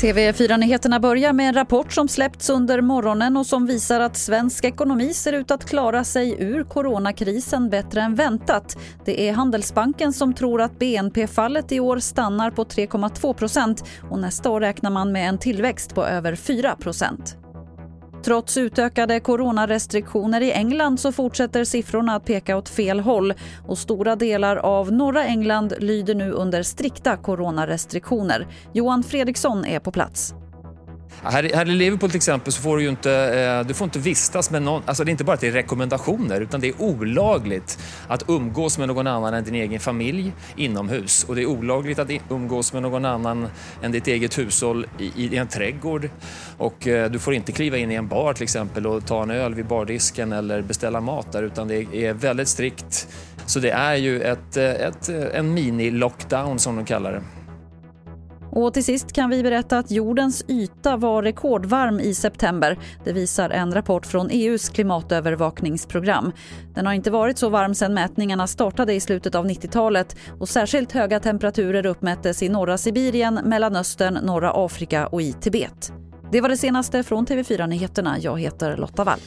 TV4-nyheterna börjar med en rapport som släppts under morgonen och som visar att svensk ekonomi ser ut att klara sig ur coronakrisen bättre än väntat. Det är Handelsbanken som tror att BNP-fallet i år stannar på 3,2% och nästa år räknar man med en tillväxt på över 4 Trots utökade coronarestriktioner i England så fortsätter siffrorna att peka åt fel håll och stora delar av norra England lyder nu under strikta coronarestriktioner. Johan Fredriksson är på plats. Här, här i Liverpool till exempel så får du ju inte, eh, du får inte vistas med någon, alltså det är inte bara att det är rekommendationer utan det är olagligt att umgås med någon annan än din egen familj inomhus och det är olagligt att umgås med någon annan än ditt eget hushåll i, i en trädgård och eh, du får inte kliva in i en bar till exempel och ta en öl vid bardisken eller beställa mat där utan det är väldigt strikt. Så det är ju ett, eh, ett, eh, en mini-lockdown som de kallar det. Och till sist kan vi berätta att jordens yta var rekordvarm i september. Det visar en rapport från EUs klimatövervakningsprogram. Den har inte varit så varm sedan mätningarna startade i slutet av 90-talet och särskilt höga temperaturer uppmättes i norra Sibirien, Mellanöstern, norra Afrika och i Tibet. Det var det senaste från TV4 Nyheterna. Jag heter Lotta Wall.